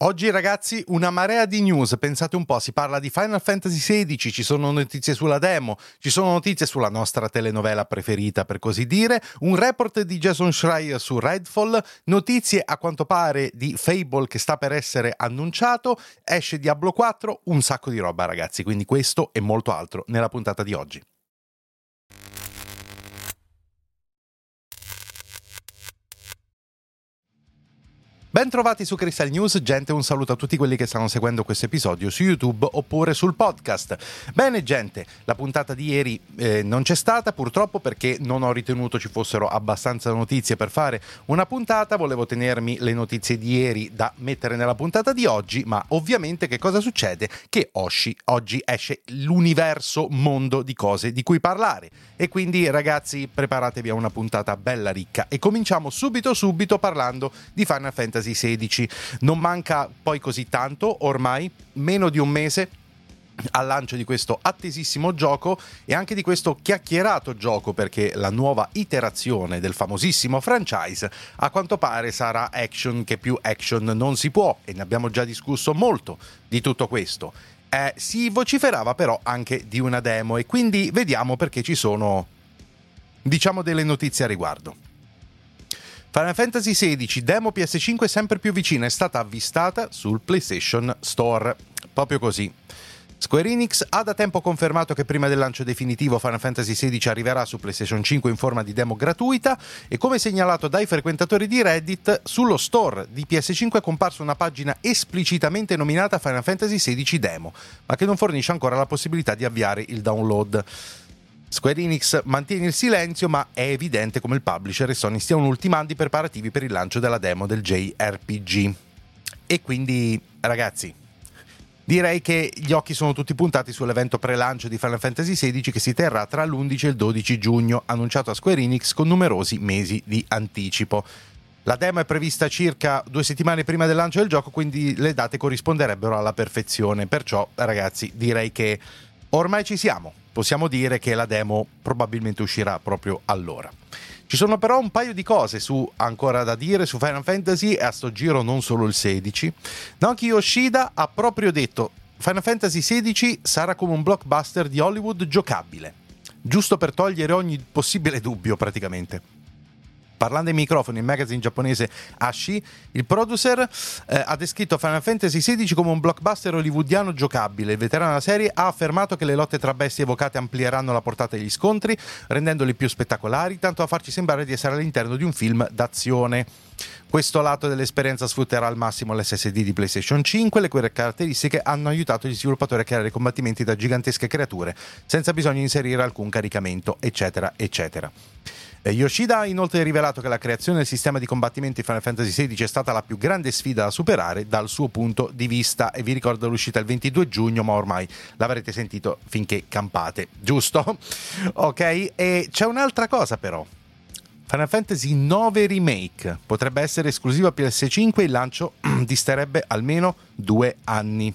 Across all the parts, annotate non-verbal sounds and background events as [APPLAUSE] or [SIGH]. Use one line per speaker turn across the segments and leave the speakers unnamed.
Oggi ragazzi una marea di news, pensate un po', si parla di Final Fantasy XVI, ci sono notizie sulla demo, ci sono notizie sulla nostra telenovela preferita per così dire, un report di Jason Schreier su Redfall, notizie a quanto pare di Fable che sta per essere annunciato, esce Diablo 4, un sacco di roba ragazzi, quindi questo e molto altro nella puntata di oggi. Bentrovati su Crystal News, gente, un saluto a tutti quelli che stanno seguendo questo episodio su YouTube oppure sul podcast. Bene, gente, la puntata di ieri eh, non c'è stata purtroppo perché non ho ritenuto ci fossero abbastanza notizie per fare una puntata, volevo tenermi le notizie di ieri da mettere nella puntata di oggi, ma ovviamente che cosa succede? Che Oshi oggi esce l'universo mondo di cose di cui parlare e quindi ragazzi preparatevi a una puntata bella ricca e cominciamo subito subito parlando di Final Fantasy XVI. Non manca poi così tanto, ormai meno di un mese al lancio di questo attesissimo gioco e anche di questo chiacchierato gioco perché la nuova iterazione del famosissimo franchise a quanto pare sarà action che più action non si può e ne abbiamo già discusso molto di tutto questo. Eh, si vociferava però anche di una demo e quindi vediamo perché ci sono diciamo delle notizie a riguardo. Final Fantasy XVI demo PS5 sempre più vicina è stata avvistata sul PlayStation Store. Proprio così. Square Enix ha da tempo confermato che prima del lancio definitivo Final Fantasy XVI arriverà su PlayStation 5 in forma di demo gratuita e come segnalato dai frequentatori di Reddit, sullo store di PS5 è comparsa una pagina esplicitamente nominata Final Fantasy XVI Demo, ma che non fornisce ancora la possibilità di avviare il download. Square Enix mantiene il silenzio, ma è evidente come il publisher e Sony stiano ultimando i preparativi per il lancio della demo del JRPG. E quindi, ragazzi, direi che gli occhi sono tutti puntati sull'evento pre-lancio di Final Fantasy XVI che si terrà tra l'11 e il 12 giugno, annunciato a Square Enix con numerosi mesi di anticipo. La demo è prevista circa due settimane prima del lancio del gioco, quindi le date corrisponderebbero alla perfezione. Perciò, ragazzi, direi che ormai ci siamo possiamo dire che la demo probabilmente uscirà proprio allora. Ci sono però un paio di cose su, ancora da dire su Final Fantasy e a sto giro non solo il 16. Naoki Yoshida ha proprio detto Final Fantasy XVI sarà come un blockbuster di Hollywood giocabile, giusto per togliere ogni possibile dubbio praticamente. Parlando ai microfoni, il magazine giapponese Ashi, il producer eh, ha descritto Final Fantasy XVI come un blockbuster hollywoodiano giocabile. Il veterano della serie ha affermato che le lotte tra bestie evocate amplieranno la portata degli scontri, rendendoli più spettacolari, tanto da farci sembrare di essere all'interno di un film d'azione. Questo lato dell'esperienza sfrutterà al massimo l'SSD di PlayStation 5, le cui caratteristiche hanno aiutato gli sviluppatori a creare combattimenti da gigantesche creature, senza bisogno di inserire alcun caricamento, eccetera, eccetera. Eh, Yoshida ha inoltre rivelato che la creazione del sistema di combattimento di Final Fantasy XVI è stata la più grande sfida da superare dal suo punto di vista e vi ricordo l'uscita il 22 giugno, ma ormai l'avrete sentito finché campate, giusto? [LAUGHS] ok, e c'è un'altra cosa però. Final Fantasy 9 Remake potrebbe essere esclusiva PS5 il lancio [CLEARS THROAT] disterebbe almeno due anni.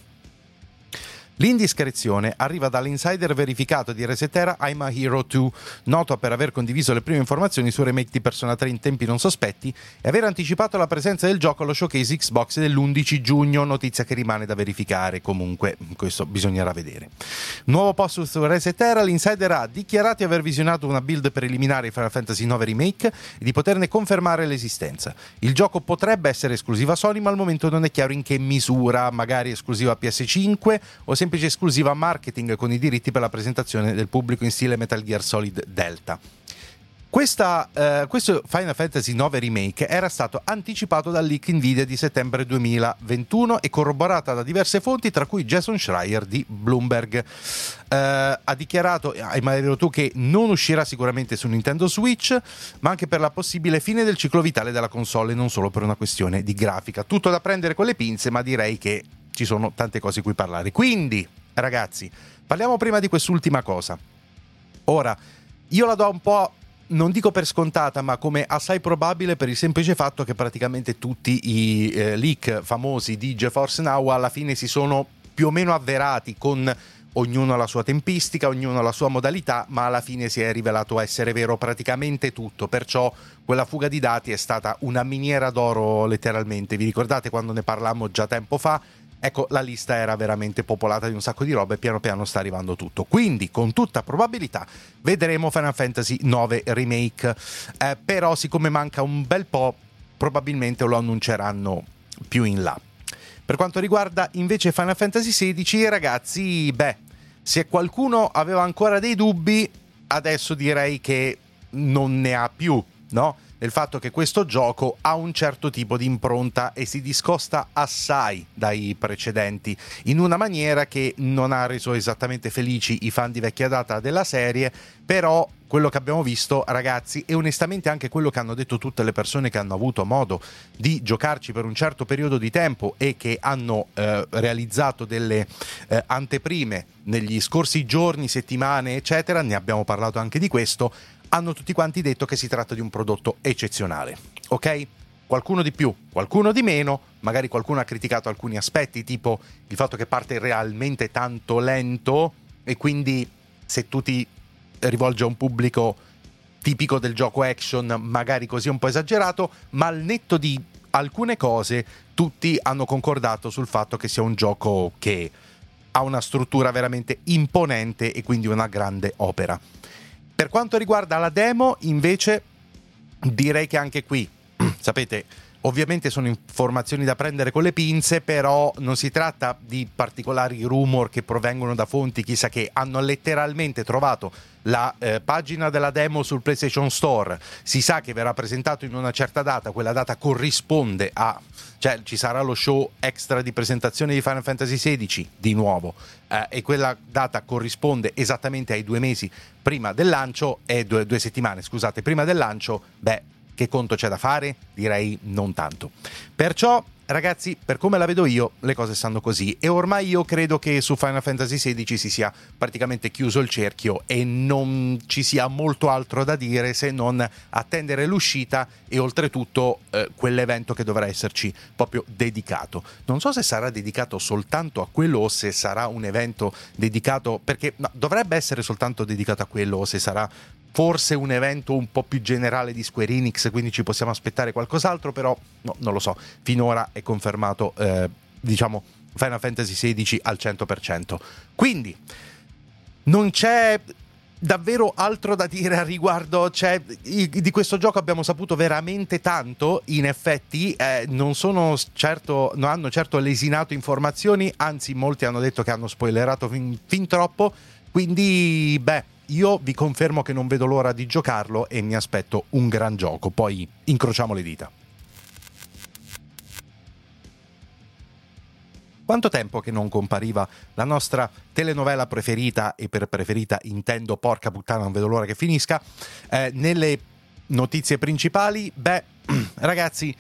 L'indiscrezione arriva dall'insider verificato di Resetera I'm a Hero 2, noto per aver condiviso le prime informazioni su remake di Persona 3 in tempi non sospetti e aver anticipato la presenza del gioco allo showcase Xbox dell'11 giugno, notizia che rimane da verificare comunque, questo bisognerà vedere. Nuovo post su Resetera, l'insider ha dichiarato di aver visionato una build preliminare di Final Fantasy 9 Remake e di poterne confermare l'esistenza. Il gioco potrebbe essere esclusiva Sony, ma al momento non è chiaro in che misura, magari esclusiva PS5 o semplice esclusiva marketing con i diritti per la presentazione del pubblico in stile Metal Gear Solid Delta. Questa, eh, questo Final Fantasy IX Remake era stato anticipato dal leak in video di settembre 2021 e corroborata da diverse fonti, tra cui Jason Schreier di Bloomberg. Eh, ha dichiarato ai Mario 2 che non uscirà sicuramente su Nintendo Switch, ma anche per la possibile fine del ciclo vitale della console, non solo per una questione di grafica. Tutto da prendere con le pinze, ma direi che ci sono tante cose di cui parlare. Quindi, ragazzi, parliamo prima di quest'ultima cosa. Ora, io la do un po' non dico per scontata, ma come assai probabile per il semplice fatto che praticamente tutti i eh, leak famosi di GeForce Now alla fine si sono più o meno avverati con ognuno la sua tempistica, ognuno la sua modalità, ma alla fine si è rivelato essere vero praticamente tutto, perciò quella fuga di dati è stata una miniera d'oro letteralmente. Vi ricordate quando ne parlammo già tempo fa? Ecco, la lista era veramente popolata di un sacco di robe e piano piano sta arrivando tutto. Quindi, con tutta probabilità, vedremo Final Fantasy 9 Remake. Eh, però, siccome manca un bel po', probabilmente lo annunceranno più in là. Per quanto riguarda invece Final Fantasy XVI, ragazzi, beh, se qualcuno aveva ancora dei dubbi, adesso direi che non ne ha più, no? Del fatto che questo gioco ha un certo tipo di impronta e si discosta assai dai precedenti, in una maniera che non ha reso esattamente felici i fan di vecchia data della serie, però quello che abbiamo visto, ragazzi, e onestamente anche quello che hanno detto tutte le persone che hanno avuto modo di giocarci per un certo periodo di tempo e che hanno eh, realizzato delle eh, anteprime negli scorsi giorni, settimane, eccetera, ne abbiamo parlato anche di questo, hanno tutti quanti detto che si tratta di un prodotto eccezionale. Ok? Qualcuno di più, qualcuno di meno, magari qualcuno ha criticato alcuni aspetti, tipo il fatto che parte realmente tanto lento e quindi se tu ti rivolgi a un pubblico tipico del gioco action, magari così un po' esagerato, ma al netto di alcune cose tutti hanno concordato sul fatto che sia un gioco che ha una struttura veramente imponente e quindi una grande opera. Per quanto riguarda la demo, invece, direi che anche qui, sapete, ovviamente sono informazioni da prendere con le pinze, però non si tratta di particolari rumor che provengono da fonti, chissà che hanno letteralmente trovato la eh, pagina della demo sul PlayStation Store. Si sa che verrà presentato in una certa data, quella data corrisponde a cioè ci sarà lo show extra di presentazione di Final Fantasy XVI di nuovo eh, e quella data corrisponde esattamente ai due mesi prima del lancio e due, due settimane scusate prima del lancio beh che conto c'è da fare? Direi non tanto. Perciò ragazzi, per come la vedo io, le cose stanno così e ormai io credo che su Final Fantasy XVI si sia praticamente chiuso il cerchio e non ci sia molto altro da dire se non attendere l'uscita e oltretutto eh, quell'evento che dovrà esserci proprio dedicato. Non so se sarà dedicato soltanto a quello o se sarà un evento dedicato perché no, dovrebbe essere soltanto dedicato a quello o se sarà forse un evento un po' più generale di Square Enix, quindi ci possiamo aspettare qualcos'altro, però no, non lo so, finora è confermato, eh, diciamo, Final Fantasy XVI al 100%. Quindi, non c'è davvero altro da dire a riguardo. Cioè, di questo gioco abbiamo saputo veramente tanto. In effetti, eh, non certo, non hanno certo lesinato informazioni, anzi, molti hanno detto che hanno spoilerato fin, fin troppo. Quindi, beh, io vi confermo che non vedo l'ora di giocarlo e mi aspetto un gran gioco. Poi incrociamo le dita. Quanto tempo che non compariva la nostra telenovela preferita, e per preferita intendo porca puttana, non vedo l'ora che finisca, eh, nelle notizie principali? Beh, [CLEARS THROAT] ragazzi,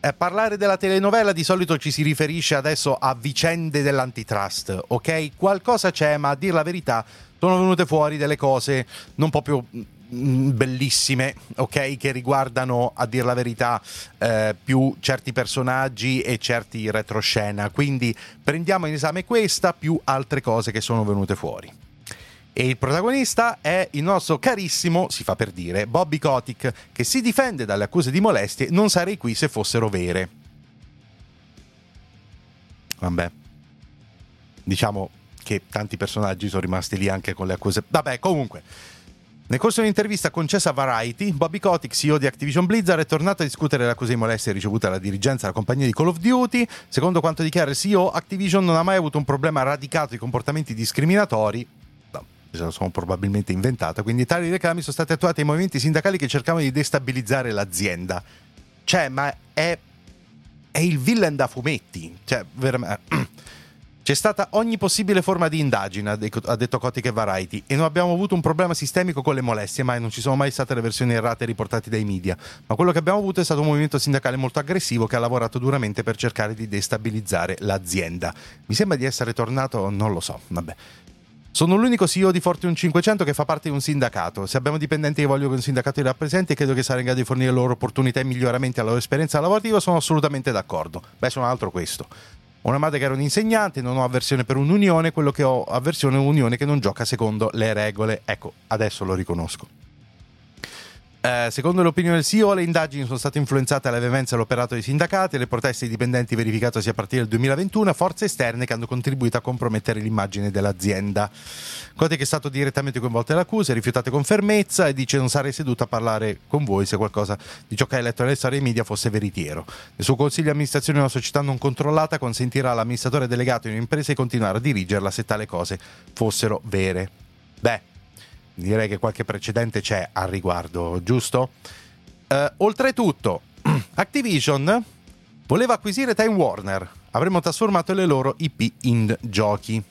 eh, parlare della telenovela di solito ci si riferisce adesso a vicende dell'antitrust, ok? Qualcosa c'è, ma a dir la verità sono venute fuori delle cose non proprio mh, bellissime, ok? Che riguardano, a dir la verità, eh, più certi personaggi e certi retroscena. Quindi prendiamo in esame questa più altre cose che sono venute fuori. E il protagonista è il nostro carissimo, si fa per dire, Bobby Kotick, che si difende dalle accuse di molestie. Non sarei qui se fossero vere. Vabbè. Diciamo che tanti personaggi sono rimasti lì anche con le accuse. Vabbè, comunque. Nel corso di un'intervista concessa a Variety, Bobby Kotick, CEO di Activision Blizzard, è tornato a discutere le accuse di molestie ricevute dalla dirigenza della compagnia di Call of Duty. Secondo quanto dichiara il CEO, Activision non ha mai avuto un problema radicato di comportamenti discriminatori. No, se lo sono probabilmente inventata. Quindi tali reclami sono stati attuati ai movimenti sindacali che cercavano di destabilizzare l'azienda. Cioè, ma è. è il villain da fumetti. Cioè, veramente. [CLEARS THROAT] C'è stata ogni possibile forma di indagine, ha detto Kotick e Variety, e non abbiamo avuto un problema sistemico con le molestie, mai non ci sono mai state le versioni errate riportate dai media. Ma quello che abbiamo avuto è stato un movimento sindacale molto aggressivo che ha lavorato duramente per cercare di destabilizzare l'azienda. Mi sembra di essere tornato, non lo so, vabbè. Sono l'unico CEO di Fortune 500 che fa parte di un sindacato. Se abbiamo dipendenti che vogliono che un sindacato li rappresenti credo che sarà in grado di fornire loro opportunità e miglioramenti alla loro esperienza lavorativa, sono assolutamente d'accordo. Beh, sono altro questo. Ho una madre che era un insegnante, non ho avversione per un'unione, quello che ho avversione è un'unione che non gioca secondo le regole. Ecco, adesso lo riconosco. Eh, secondo l'opinione del CEO, le indagini sono state influenzate dalle veemenza dell'operato dei sindacati e le proteste dei dipendenti verificatosi a partire dal 2021 forze esterne che hanno contribuito a compromettere l'immagine dell'azienda. Kotick è stato direttamente coinvolto nell'accusa, rifiutate con fermezza e dice non sarei seduto a parlare con voi se qualcosa di ciò che hai letto nelle storie media fosse veritiero. Il suo consiglio di amministrazione di una società non controllata consentirà all'amministratore delegato di un'impresa di continuare a dirigerla se tali cose fossero vere. Beh, direi che qualche precedente c'è al riguardo, giusto? Uh, oltretutto, [CLEARS THROAT] Activision voleva acquisire Time Warner, avremmo trasformato le loro IP in giochi.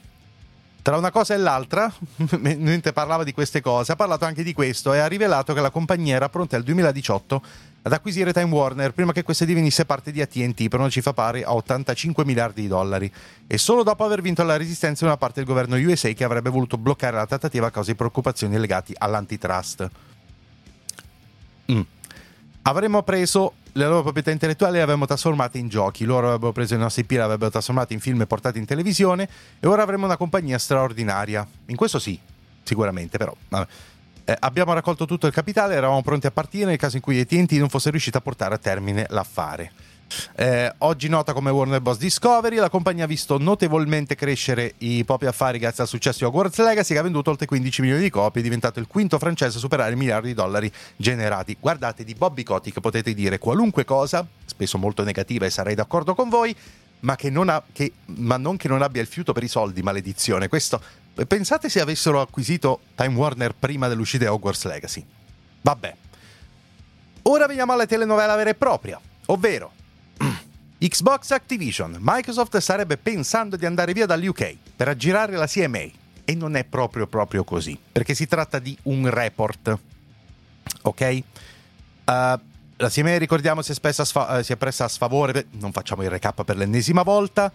Tra una cosa e l'altra, [LAUGHS] mentre parlava di queste cose, ha parlato anche di questo e ha rivelato che la compagnia era pronta al 2018 ad acquisire Time Warner prima che questa divenisse parte di ATT per una cifra pari a 85 miliardi di dollari e solo dopo aver vinto la resistenza una parte del governo USA che avrebbe voluto bloccare la trattativa a causa di preoccupazioni legate all'antitrust. Mm. Avremmo preso le loro proprietà intellettuali e le avremmo trasformate in giochi. Loro avrebbero preso i nostri IP, le avrebbero trasformate in film e portate in televisione e ora avremo una compagnia straordinaria. In questo sì, sicuramente, però. Eh, abbiamo raccolto tutto il capitale, eravamo pronti a partire nel caso in cui ATT non fosse riuscita a portare a termine l'affare. Eh, oggi nota come Warner Bros. Discovery, la compagnia ha visto notevolmente crescere i propri affari grazie al successo di Hogwarts Legacy che ha venduto oltre 15 milioni di copie, è diventato il quinto francese a superare il miliardo di dollari generati. Guardate, di Bobby Kotick potete dire qualunque cosa, spesso molto negativa e sarei d'accordo con voi, ma, non, ha, che, ma non che non abbia il fiuto per i soldi, maledizione. Questo Pensate se avessero acquisito Time Warner prima dell'uscita di Hogwarts Legacy. Vabbè. Ora veniamo alla telenovela vera e propria, ovvero Xbox Activision. Microsoft starebbe pensando di andare via dall'UK per aggirare la CMA. E non è proprio proprio così, perché si tratta di un report. Ok? Uh, la CMA, ricordiamo, si è, sfa- eh, si è, presa a sfavore, non facciamo il recap per l'ennesima volta,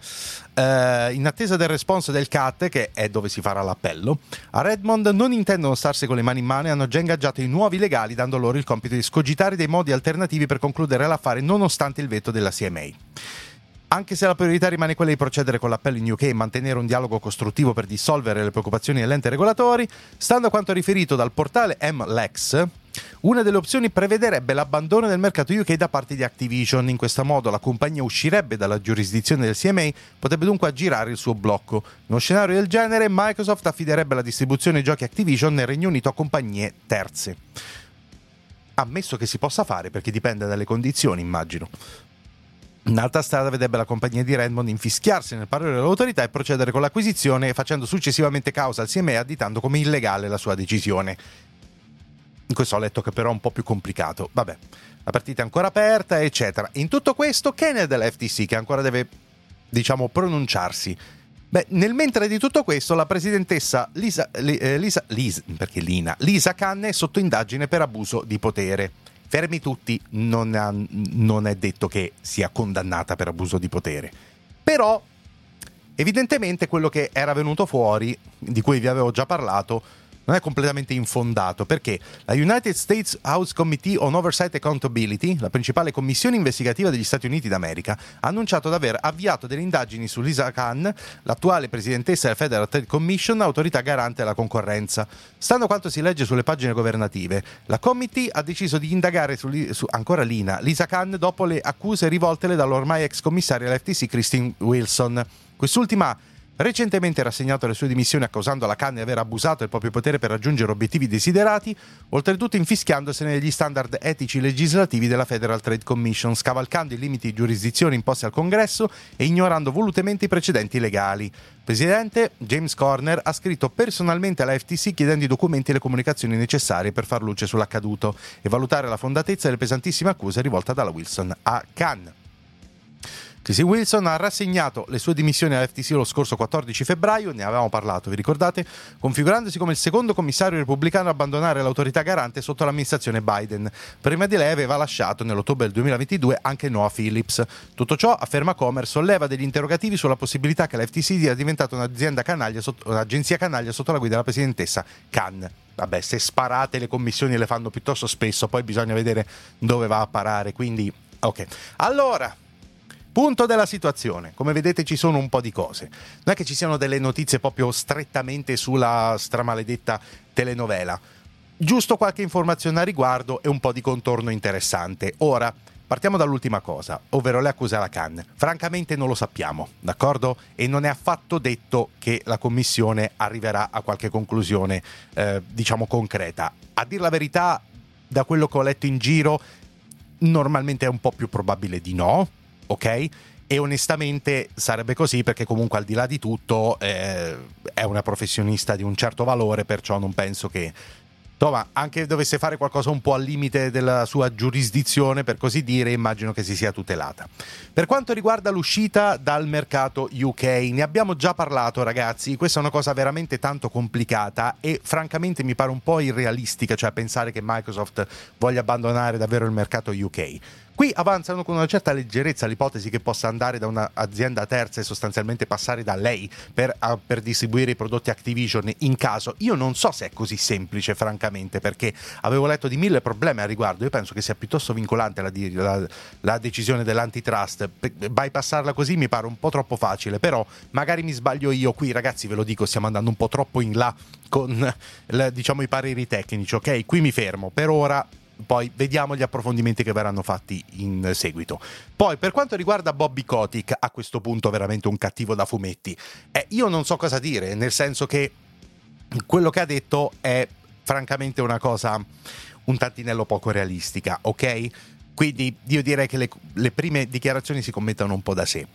eh, in attesa del responso del CAT, che è dove si farà l'appello, a Redmond non intendono starsi con le mani in mano e hanno già ingaggiato i nuovi legali dando loro il compito di scogitare dei modi alternativi per concludere l'affare nonostante il veto della CMA. Anche se la priorità rimane quella di procedere con l'appello in UK e mantenere un dialogo costruttivo per dissolvere le preoccupazioni dell'ente regolatori, stando a quanto riferito dal portale MLEX, una delle opzioni prevederebbe l'abbandono del mercato UK da parte di Activision. In questo modo la compagnia uscirebbe dalla giurisdizione del CMA, potrebbe dunque aggirare il suo blocco. In uno scenario del genere, Microsoft affiderebbe la distribuzione dei giochi Activision nel Regno Unito a compagnie terze. Ammesso che si possa fare perché dipende dalle condizioni, immagino. Un'altra strada vedrebbe la compagnia di Redmond infischiarsi nel parere dell'autorità e procedere con l'acquisizione, facendo successivamente causa al CME additando come illegale la sua decisione. In questo ho letto che però è un po' più complicato. Vabbè, la partita è ancora aperta, eccetera. In tutto questo, è dell'FTC che ancora deve, diciamo, pronunciarsi? Beh, nel mentre di tutto questo, la presidentessa Lisa, eh, Lisa, Lisa, Lina, Lisa Canne è sotto indagine per abuso di potere fermi tutti, non, ha, non è detto che sia condannata per abuso di potere. Però, evidentemente, quello che era venuto fuori, di cui vi avevo già parlato, non è completamente infondato perché la United States House Committee on Oversight Accountability, la principale commissione investigativa degli Stati Uniti d'America, ha annunciato di aver avviato delle indagini su Lisa Khan, l'attuale presidentessa della Federal Trade Commission, autorità garante della concorrenza. Stando a quanto si legge sulle pagine governative, la committee ha deciso di indagare su, su ancora Lina, Lisa Khan, dopo le accuse rivoltele dall'ormai ex commissaria all'FTC Christine Wilson. Quest'ultima recentemente rassegnato le sue dimissioni accusando la Khan di aver abusato del proprio potere per raggiungere obiettivi desiderati, oltretutto infischiandosene degli standard etici legislativi della Federal Trade Commission, scavalcando i limiti di giurisdizione imposti al Congresso e ignorando volutamente i precedenti legali. Presidente James Corner ha scritto personalmente alla FTC chiedendo i documenti e le comunicazioni necessarie per far luce sull'accaduto e valutare la fondatezza delle pesantissime accuse rivolte dalla Wilson a Khan. Casey Wilson ha rassegnato le sue dimissioni all'FTC lo scorso 14 febbraio, ne avevamo parlato, vi ricordate, configurandosi come il secondo commissario repubblicano a abbandonare l'autorità garante sotto l'amministrazione Biden. Prima di lei aveva lasciato nell'ottobre del 2022 anche Noah Phillips. Tutto ciò, afferma Comer, solleva degli interrogativi sulla possibilità che l'FTC sia diventata un'azienda canaglia sotto, un'agenzia canaglia sotto la guida della presidentessa Khan vabbè, se sparate le commissioni le fanno piuttosto spesso, poi bisogna vedere dove va a parare. Quindi, ok. Allora, Punto della situazione, come vedete ci sono un po' di cose. Non è che ci siano delle notizie proprio strettamente sulla stramaledetta telenovela. Giusto qualche informazione a riguardo e un po' di contorno interessante. Ora, partiamo dall'ultima cosa, ovvero le accuse alla Cannes. Francamente non lo sappiamo, d'accordo? E non è affatto detto che la commissione arriverà a qualche conclusione, eh, diciamo, concreta. A dir la verità, da quello che ho letto in giro, normalmente è un po' più probabile di no, ok? E onestamente sarebbe così perché comunque al di là di tutto eh, è una professionista di un certo valore, perciò non penso che insomma, anche dovesse fare qualcosa un po' al limite della sua giurisdizione, per così dire, immagino che si sia tutelata. Per quanto riguarda l'uscita dal mercato UK, ne abbiamo già parlato, ragazzi. Questa è una cosa veramente tanto complicata e francamente mi pare un po' irrealistica, cioè pensare che Microsoft voglia abbandonare davvero il mercato UK. Qui avanzano con una certa leggerezza l'ipotesi che possa andare da un'azienda terza e sostanzialmente passare da lei per, a, per, distribuire i prodotti Activision in caso. Io non so se è così semplice, francamente, perché avevo letto di mille problemi a riguardo. Io penso che sia piuttosto vincolante la, la, la decisione dell'antitrust. Bypassarla così mi pare un po' troppo facile, però magari mi sbaglio io qui, ragazzi, ve lo dico, stiamo andando un po' troppo in là con diciamo, i pareri tecnici, ok? Qui mi fermo. Per ora poi vediamo gli approfondimenti che verranno fatti in seguito. Poi, per quanto riguarda Bobby Kotick, a questo punto veramente un cattivo da fumetti. Eh, io non so cosa dire, nel senso che quello che ha detto è francamente una cosa un tantinello poco realistica, ok? Quindi io direi che le, le prime dichiarazioni si commettono un po' da sé.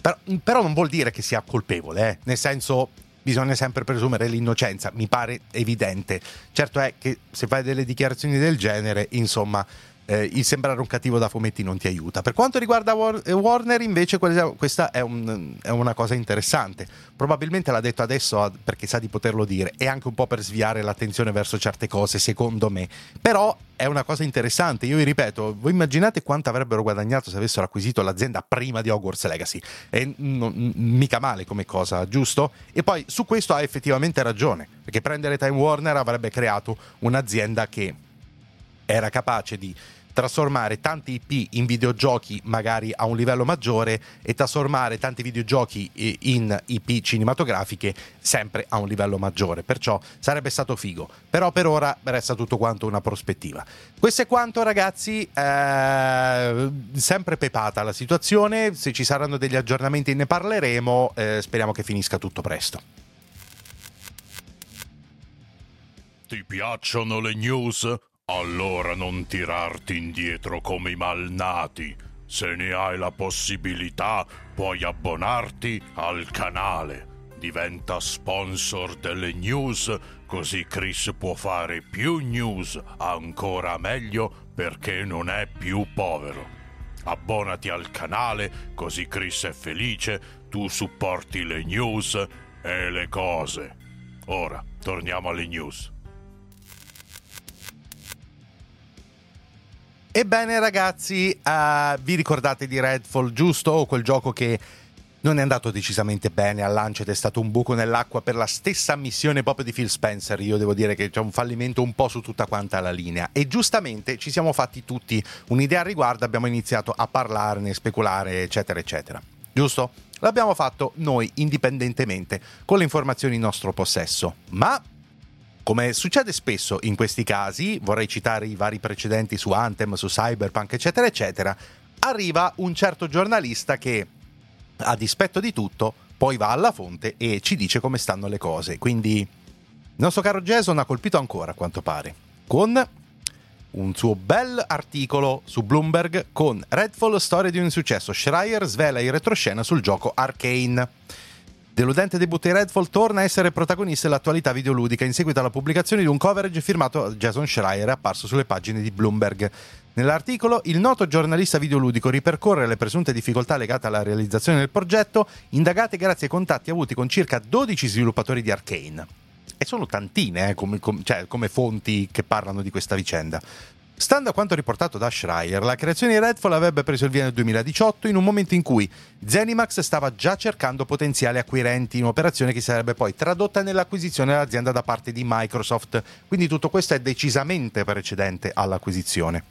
Però, però, non vuol dire che sia colpevole, eh? nel senso bisogna sempre presumere l'innocenza, mi pare evidente. Certo è che se fai delle dichiarazioni del genere, insomma, eh, il sembrare un cattivo da fumetti non ti aiuta. Per quanto riguarda eh, Warner, invece, questa è, un, è, una cosa interessante. Probabilmente l'ha detto adesso perché sa di poterlo dire e anche un po' per sviare l'attenzione verso certe cose, secondo me. Però è una cosa interessante. Io vi ripeto, voi immaginate quanto avrebbero guadagnato se avessero acquisito l'azienda prima di Hogwarts Legacy? E non, mica male come cosa, giusto? E poi su questo ha effettivamente ragione, perché prendere Time Warner avrebbe creato un'azienda che era capace di trasformare tanti IP in videogiochi magari a un livello maggiore e trasformare tanti videogiochi in IP cinematografiche sempre a un livello maggiore. Perciò sarebbe stato figo. Però per ora resta tutto quanto una prospettiva. Questo è quanto ragazzi, eh, sempre pepata la situazione, se ci saranno degli aggiornamenti ne parleremo, eh, speriamo che finisca tutto presto.
Ti piacciono le news? Allora non tirarti indietro come i malnati. Se ne hai la possibilità, puoi abbonarti al canale. Diventa sponsor delle news, così Chris può fare più news ancora meglio perché non è più povero. Abbonati al canale, così Chris è felice, tu supporti le news e le cose. Ora, torniamo alle news.
Ebbene ragazzi, uh, vi ricordate di Redfall, giusto? O quel gioco che non è andato decisamente bene al lancio ed è stato un buco nell'acqua per la stessa missione proprio di Phil Spencer. Io devo dire che c'è un fallimento un po' su tutta quanta la linea. E giustamente ci siamo fatti tutti un'idea al riguardo, abbiamo iniziato a parlarne, speculare, eccetera, eccetera. Giusto? L'abbiamo fatto noi indipendentemente, con le informazioni in nostro possesso. Ma come succede spesso in questi casi, vorrei citare i vari precedenti su Anthem, su Cyberpunk, eccetera, eccetera, arriva un certo giornalista che, a dispetto di tutto, poi va alla fonte e ci dice come stanno le cose. Quindi il nostro caro Jason ha colpito ancora, a quanto pare, con un suo bel articolo su Bloomberg con Redfall storia di un insuccesso. Schreier svela in retroscena sul gioco Arcane. Deludente debutto di Redfall torna a essere protagonista dell'attualità videoludica in seguito alla pubblicazione di un coverage firmato da Jason Schreier apparso sulle pagine di Bloomberg. Nell'articolo, il noto giornalista videoludico ripercorre le presunte difficoltà legate alla realizzazione del progetto, indagate grazie ai contatti avuti con circa 12 sviluppatori di Arcane. E sono tantine eh, come, come, cioè, come fonti che parlano di questa vicenda. Stando a quanto riportato da Schreier, la creazione di Redfall avrebbe preso il via nel 2018 in un momento in cui Zenimax stava già cercando potenziali acquirenti in un'operazione che sarebbe poi tradotta nell'acquisizione dell'azienda da parte di Microsoft. Quindi tutto questo è decisamente precedente all'acquisizione.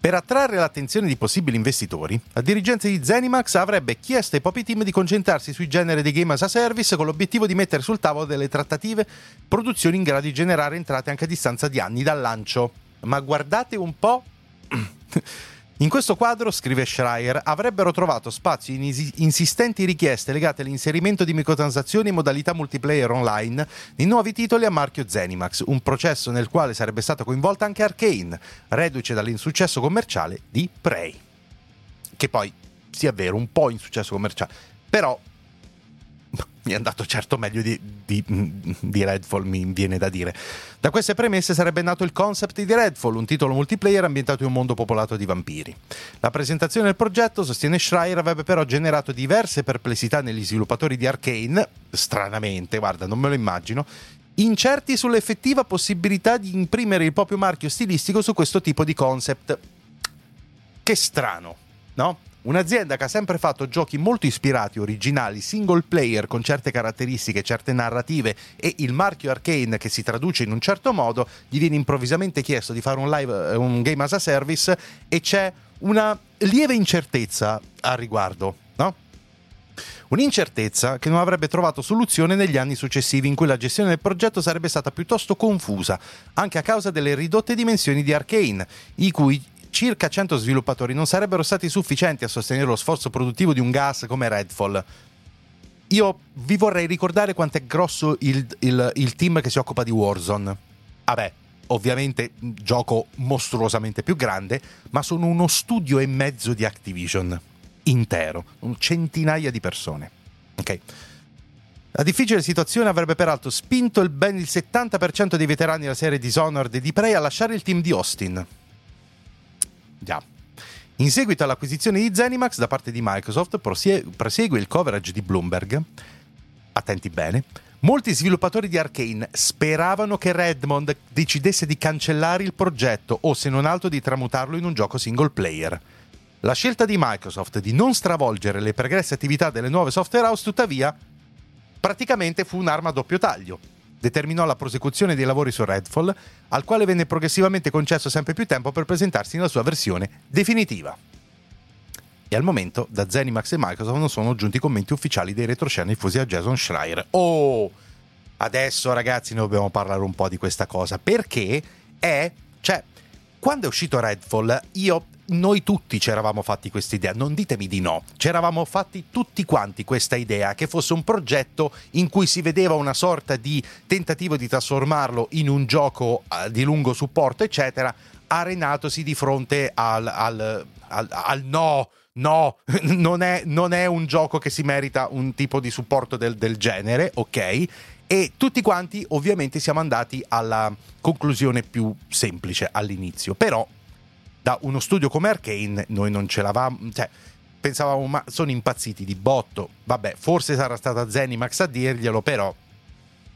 Per attrarre l'attenzione di possibili investitori, la dirigenza di Zenimax avrebbe chiesto ai propri team di concentrarsi sui generi dei game as a service con l'obiettivo di mettere sul tavolo delle trattative produzioni in grado di generare entrate anche a distanza di anni dal lancio. Ma guardate un po'. In questo quadro, scrive Schreier, avrebbero trovato spazio insistenti richieste legate all'inserimento di microtransazioni in modalità multiplayer online di nuovi titoli a marchio Zenimax, un processo nel quale sarebbe stata coinvolta anche Arkane, reduce dall'insuccesso commerciale di Prey. Che poi sia vero, un po' insuccesso commerciale, però mi è andato certo meglio di, di, di, Redfall, mi viene da dire. Da queste premesse sarebbe nato il concept di Redfall, un titolo multiplayer ambientato in un mondo popolato di vampiri. La presentazione del progetto, sostiene Schreier, avrebbe però generato diverse perplessità negli sviluppatori di Arkane, stranamente, guarda, non me lo immagino, incerti sull'effettiva possibilità di imprimere il proprio marchio stilistico su questo tipo di concept. Che strano, no? Un'azienda che ha sempre fatto giochi molto ispirati, originali, single player con certe caratteristiche, certe narrative e il marchio Arcane che si traduce in un certo modo, gli viene improvvisamente chiesto di fare un, live, eh, un game as a service e c'è una lieve incertezza al riguardo, no? Un'incertezza che non avrebbe trovato soluzione negli anni successivi in cui la gestione del progetto sarebbe stata piuttosto confusa, anche a causa delle ridotte dimensioni di Arcane, i cui circa 100 sviluppatori non sarebbero stati sufficienti a sostenere lo sforzo produttivo di un gas come Redfall. Io vi vorrei ricordare quanto è grosso il, il, il team che si occupa di Warzone. Vabbè, ovviamente gioco mostruosamente più grande, ma sono uno studio e mezzo di Activision intero, centinaia di persone. Ok. La difficile situazione avrebbe peraltro spinto il ben il 70% dei veterani della serie Dishonored e di Prey a lasciare il team di Austin. Già. In seguito all'acquisizione di Zenimax da parte di Microsoft, prosegue il coverage di Bloomberg. Attenti bene. Molti sviluppatori di Arkane speravano che Redmond decidesse di cancellare il progetto o se non altro di tramutarlo in un gioco single player. La scelta di Microsoft di non stravolgere le pregresse attività delle nuove software house, tuttavia, praticamente fu un'arma a doppio taglio determinò la prosecuzione dei lavori su Redfall, al quale venne progressivamente concesso sempre più tempo per presentarsi nella sua versione definitiva. E al momento da Zenimax e Microsoft non sono giunti commenti ufficiali dei retroscena diffusi a Jason Schreier. Oh! Adesso ragazzi ne dobbiamo parlare un po' di questa cosa, perché è... cioè, quando è uscito Redfall io noi tutti ci eravamo fatti questa idea, non ditemi di no, ci eravamo fatti tutti quanti questa idea che fosse un progetto in cui si vedeva una sorta di tentativo di trasformarlo in un gioco eh, di lungo supporto, eccetera, arenatosi di fronte al, al, al, al no. No, [LAUGHS] non è, non è, un gioco che si merita un tipo di supporto del, del genere, ok? E tutti quanti ovviamente siamo andati alla conclusione più semplice all'inizio, però da uno studio come Arkane noi non ce l'avamo, cioè pensavamo ma sono impazziti di botto, vabbè forse sarà stata Zenimax a dirglielo però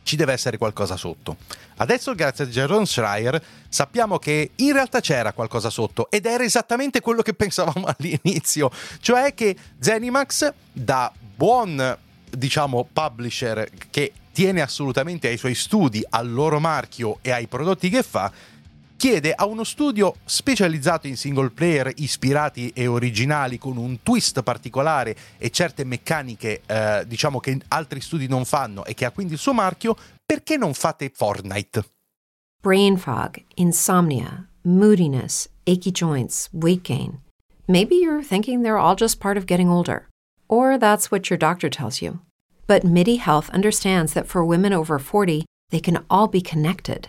ci deve essere qualcosa sotto. Adesso, grazie a Jaron Schreier, sappiamo che in realtà c'era qualcosa sotto ed era esattamente quello che pensavamo [LAUGHS] all'inizio, cioè che Zenimax, da buon diciamo publisher che tiene assolutamente ai suoi studi, al loro marchio e ai prodotti che fa, chiede a uno studio specializzato in single player ispirati e originali con un twist particolare e certe meccaniche eh, diciamo che altri studi non fanno e che ha quindi il suo marchio, perché non fate Fortnite?
Brain fog, insomnia, moodiness, achy joints, weight gain. Maybe you're thinking they're all just part of getting older. Or that's what your doctor tells you. But MIDI Health understands that for women over 40, they can all be connected.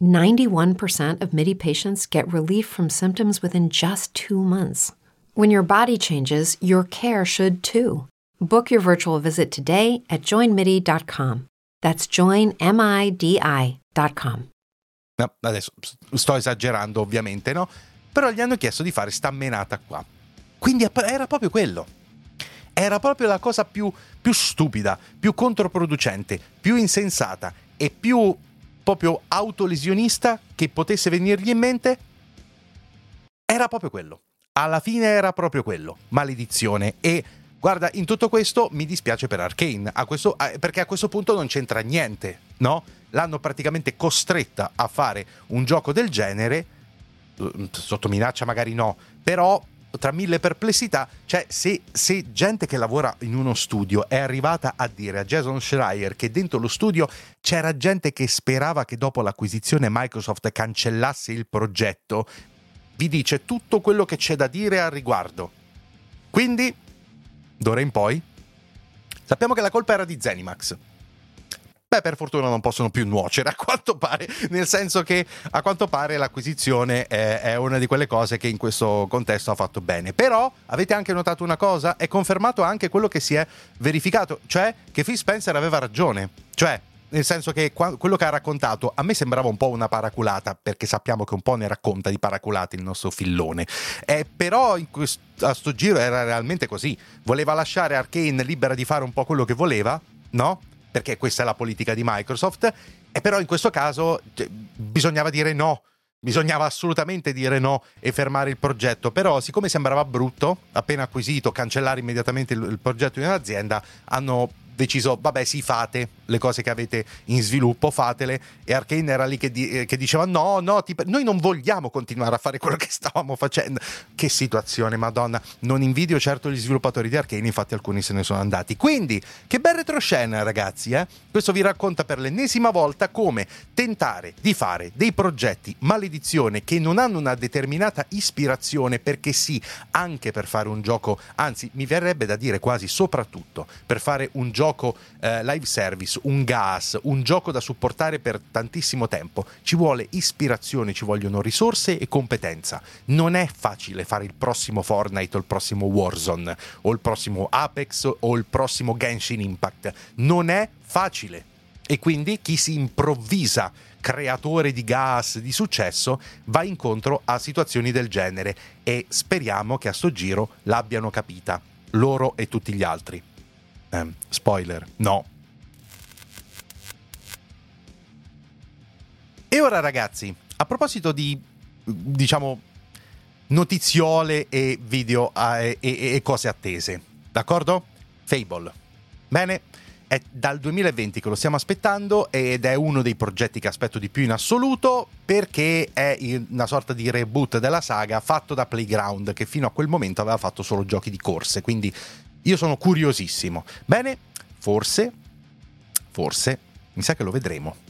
91% of MIDI patients get relief from symptoms within just two months. When your body changes, your care should too. Book your virtual visit today at joinmidi.com. That's joinmidi.com.
No, adesso sto esagerando ovviamente, no? Però gli hanno chiesto di fare sta menata qua. Quindi era proprio quello. Era proprio la cosa più, più stupida, più controproducente, più insensata e più proprio autolesionista che potesse venirgli in mente. Era proprio quello. Alla fine era proprio quello. Maledizione. E guarda, in tutto questo mi dispiace per Arkane, a questo, perché a questo punto non c'entra niente, no? L'hanno praticamente costretta a fare un gioco del genere, sotto minaccia magari no, però tra mille perplessità, cioè se, se, gente che lavora in uno studio è arrivata a dire a Jason Schreier che dentro lo studio c'era gente che sperava che dopo l'acquisizione Microsoft cancellasse il progetto, vi dice tutto quello che c'è da dire al riguardo. Quindi, d'ora in poi, sappiamo che la colpa era di Zenimax. Beh, per fortuna non possono più nuocere, a quanto pare, nel senso che a quanto pare l'acquisizione è, è, una di quelle cose che in questo contesto ha fatto bene. Però avete anche notato una cosa? È confermato anche quello che si è verificato, cioè che Phil Spencer aveva ragione. Cioè, nel senso che quello che ha raccontato a me sembrava un po' una paraculata, perché sappiamo che un po' ne racconta di paraculate il nostro fillone. Eh, però questo, a sto giro era realmente così. Voleva lasciare Arkane libera di fare un po' quello che voleva, no? Perché questa è la politica di Microsoft, e però in questo caso cioè, bisognava dire no. Bisognava assolutamente dire no e fermare il progetto, però siccome sembrava brutto, appena acquisito, cancellare immediatamente il, il progetto in un'azienda, hanno deciso, vabbè sì, fate le cose che avete in sviluppo, fatele. E Arkane era lì che, di- eh, che diceva, no, no, ti- noi non vogliamo continuare a fare quello che stavamo facendo. Che situazione, madonna. Non invidio certo gli sviluppatori di Arkane, infatti alcuni se ne sono andati. Quindi, che bel retroscena, ragazzi, eh? Questo vi racconta per l'ennesima volta come tentare di fare dei progetti maledizione che non hanno una determinata ispirazione, perché sì, anche per fare un gioco, anzi, mi verrebbe da dire quasi soprattutto per fare un gioco eh, live service, un gas, un gioco da supportare per tantissimo tempo. Ci vuole ispirazione, ci vogliono risorse e competenza. Non è facile fare il prossimo Fortnite o il prossimo Warzone o il prossimo Apex o il prossimo Genshin Impact. Non è facile. E quindi chi si improvvisa creatore di gas di successo va incontro a situazioni del genere e speriamo che a sto giro l'abbiano capita loro e tutti gli altri. Eh, spoiler, no. E ora ragazzi, a proposito di, diciamo, notiziole e video eh, e, e cose attese, d'accordo? Fable. Bene, è dal 2020 che lo stiamo aspettando ed è uno dei progetti che aspetto di più in assoluto perché è una sorta di reboot della saga fatto da Playground che fino a quel momento aveva fatto solo giochi di corse, quindi io sono curiosissimo. Bene, forse, forse, mi sa che lo vedremo.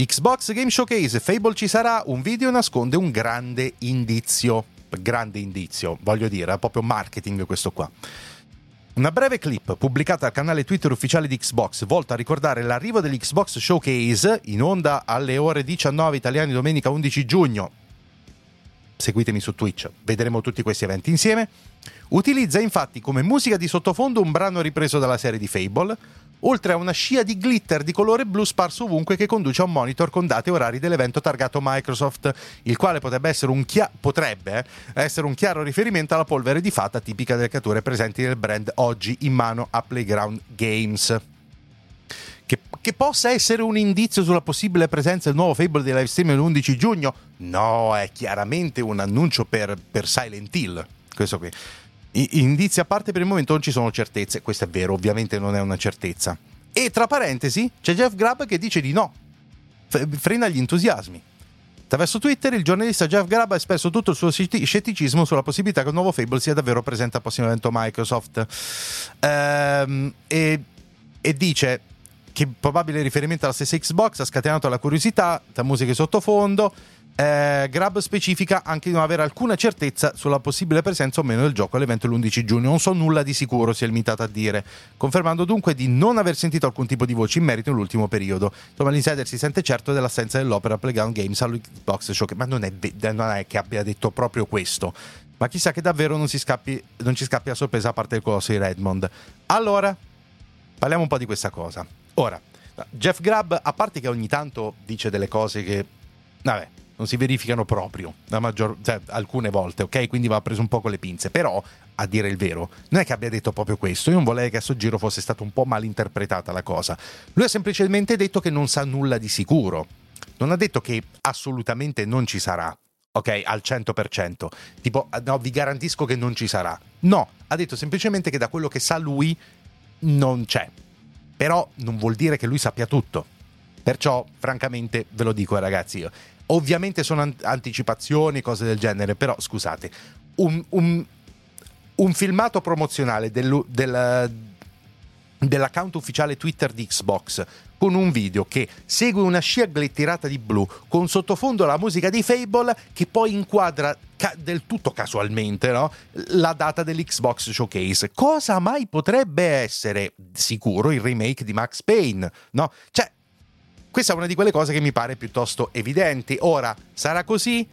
Xbox Game Showcase, Fable ci sarà, un video nasconde un grande indizio, grande indizio, voglio dire, è proprio marketing questo qua. Una breve clip pubblicata al canale Twitter ufficiale di Xbox, volta a ricordare l'arrivo dell'Xbox Showcase in onda alle ore 19 italiane domenica 11 giugno. Seguitemi su Twitch, vedremo tutti questi eventi insieme. Utilizza infatti come musica di sottofondo un brano ripreso dalla serie di Fable, oltre a una scia di glitter di colore blu sparso ovunque che conduce a un monitor con date e orari dell'evento targato Microsoft, il quale potrebbe essere un, chia- potrebbe, eh, essere un chiaro riferimento alla polvere di fata tipica delle catture presenti nel brand oggi in mano a Playground Games. Che, che, possa essere un indizio sulla possibile presenza del nuovo Fable di livestream l'11 giugno? No, è chiaramente un annuncio per, per Silent Hill. Questo qui. Indizi a parte per il momento non ci sono certezze, questo è vero, ovviamente non è una certezza. E tra parentesi c'è Jeff Grubb che dice di no, frena gli entusiasmi. Attraverso Twitter il giornalista Jeff Grubb ha espresso tutto il suo scetticismo sulla possibilità che il nuovo Fable sia davvero presente al prossimo evento Microsoft. Ehm, e, e dice che probabile riferimento alla stessa Xbox ha scatenato la curiosità tra musiche sottofondo eh, Grab specifica anche di non avere alcuna certezza sulla possibile presenza o meno del gioco all'evento l'11 giugno. Non so nulla di sicuro, si è limitato a dire, confermando dunque di non aver sentito alcun tipo di voce in merito nell'ultimo periodo. Insomma, l'insider si sente certo dell'assenza dell'opera Playground Games all'Xbox Show, ma non è, non è che abbia detto proprio questo. Ma chissà che davvero non, scappi, non ci scappi a sorpresa a parte il colosso di Redmond. Allora, parliamo un po' di questa cosa. Ora, Jeff Grubb, a parte che ogni tanto dice delle cose che... Vabbè, non si verificano proprio, maggior, cioè, alcune volte, ok? Quindi va preso un po' con le pinze, però a dire il vero, non è che abbia detto proprio questo, io non vorrei che a sto giro fosse stata un po' mal interpretata la cosa. Lui ha semplicemente detto che non sa nulla di sicuro, non ha detto che assolutamente non ci sarà, ok? Al 100%, tipo no, vi garantisco che non ci sarà. No, ha detto semplicemente che da quello che sa lui non c'è. Però non vuol dire che lui sappia tutto. Perciò, francamente, ve lo dico ragazzi, io Ovviamente sono anticipazioni, cose del genere, però scusate, un, un, un filmato promozionale del, del, dell'account ufficiale Twitter di Xbox con un video che segue una scia glitterata di blu con sottofondo la musica di Fable che poi inquadra ca- del tutto casualmente no? la data dell'Xbox Showcase. Cosa mai potrebbe essere? Sicuro il remake di Max Payne, no? Cioè, questa è una di quelle cose che mi pare piuttosto evidenti. Ora, sarà così?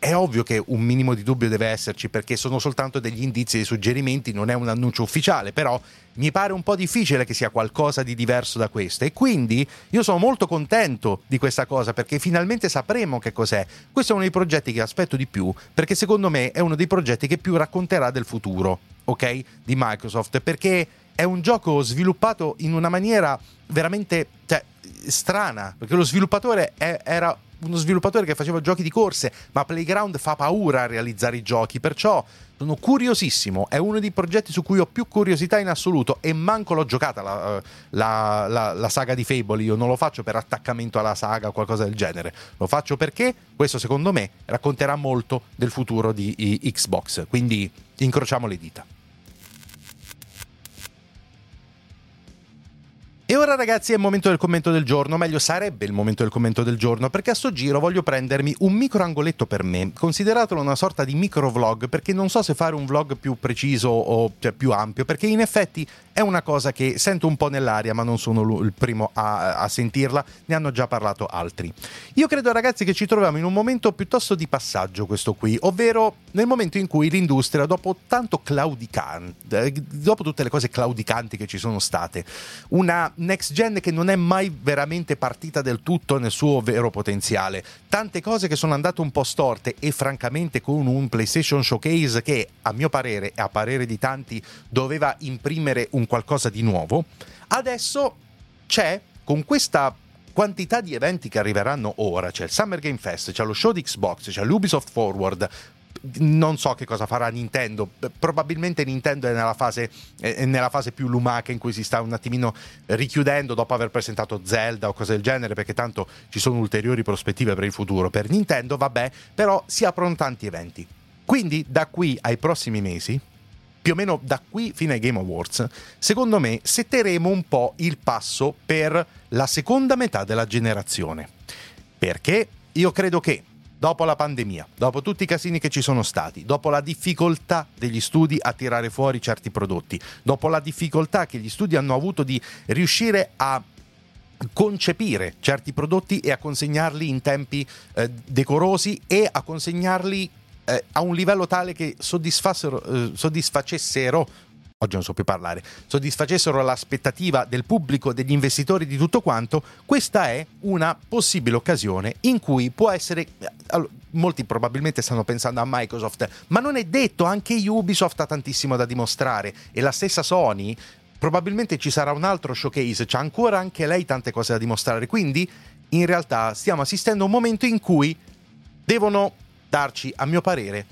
È ovvio che un minimo di dubbio deve esserci perché sono soltanto degli indizi e dei suggerimenti, non è un annuncio ufficiale, però mi pare un po' difficile che sia qualcosa di diverso da questo e quindi io sono molto contento di questa cosa perché finalmente sapremo che cos'è. Questo è uno dei progetti che aspetto di più perché secondo me è uno dei progetti che più racconterà del futuro, ok? Di Microsoft perché è un gioco sviluppato in una maniera veramente cioè, strana, perché lo sviluppatore è, era uno sviluppatore che faceva giochi di corse, ma Playground fa paura a realizzare i giochi, perciò sono curiosissimo, è uno dei progetti su cui ho più curiosità in assoluto e manco l'ho giocata la, la, la, la saga di Fable, io non lo faccio per attaccamento alla saga o qualcosa del genere, lo faccio perché questo secondo me racconterà molto del futuro di Xbox, quindi incrociamo le dita. E ora ragazzi è il momento del commento del giorno, meglio sarebbe il momento del commento del giorno, perché a sto giro voglio prendermi un micro angoletto per me, consideratelo una sorta di micro vlog, perché non so se fare un vlog più preciso o cioè, più ampio, perché in effetti è una cosa che sento un po' nell'aria, ma non sono il primo a, a sentirla, ne hanno già parlato altri. Io credo ragazzi che ci troviamo in un momento piuttosto di passaggio questo qui, ovvero nel momento in cui l'industria, dopo tanto claudicante, dopo tutte le cose claudicanti che ci sono state, una next gen che non è mai veramente partita del tutto nel suo vero potenziale, tante cose che sono andate un po' storte e francamente con un PlayStation Showcase che a mio parere e a parere di tanti doveva imprimere un qualcosa di nuovo, adesso c'è con questa quantità di eventi che arriveranno ora, c'è il Summer Game Fest, c'è lo show di Xbox, c'è l'Ubisoft Forward, non so che cosa farà Nintendo. Probabilmente Nintendo è nella, fase, è nella fase, più lumaca in cui si sta un attimino richiudendo dopo aver presentato Zelda o cose del genere, perché tanto ci sono ulteriori prospettive per il futuro. Per Nintendo, vabbè, però si aprono tanti eventi. Quindi da qui ai prossimi mesi più o meno da qui fino ai Game Awards, secondo me setteremo un po' il passo per la seconda metà della generazione. Perché io credo che dopo la pandemia, dopo tutti i casini che ci sono stati, dopo la difficoltà degli studi a tirare fuori certi prodotti, dopo la difficoltà che gli studi hanno avuto di riuscire a concepire certi prodotti e a consegnarli in tempi eh, decorosi e a consegnarli eh, a un livello tale che soddisfassero, eh, soddisfacessero oggi non so più parlare, soddisfacessero l'aspettativa del pubblico, degli investitori, di tutto quanto, questa è una possibile occasione in cui può essere... Allora, molti probabilmente stanno pensando a Microsoft, ma non è detto, anche Ubisoft ha tantissimo da dimostrare e la stessa Sony probabilmente ci sarà un altro showcase, c'ha ancora anche lei tante cose da dimostrare, quindi in realtà stiamo assistendo a un momento in cui devono darci, a mio parere,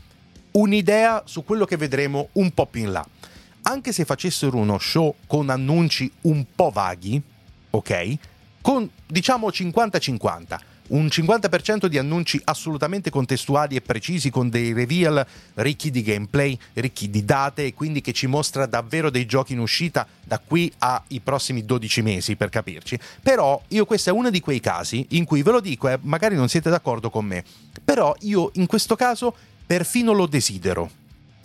un'idea su quello che vedremo un po' più in là anche se facessero uno show con annunci un po' vaghi, ok? Con diciamo 50-50, un 50% di annunci assolutamente contestuali e precisi con dei reveal ricchi di gameplay, ricchi di date e quindi che ci mostra davvero dei giochi in uscita da qui ai prossimi 12 mesi per capirci. Però io questo è uno di quei casi in cui ve lo dico e eh, magari non siete d'accordo con me, però io in questo caso perfino lo desidero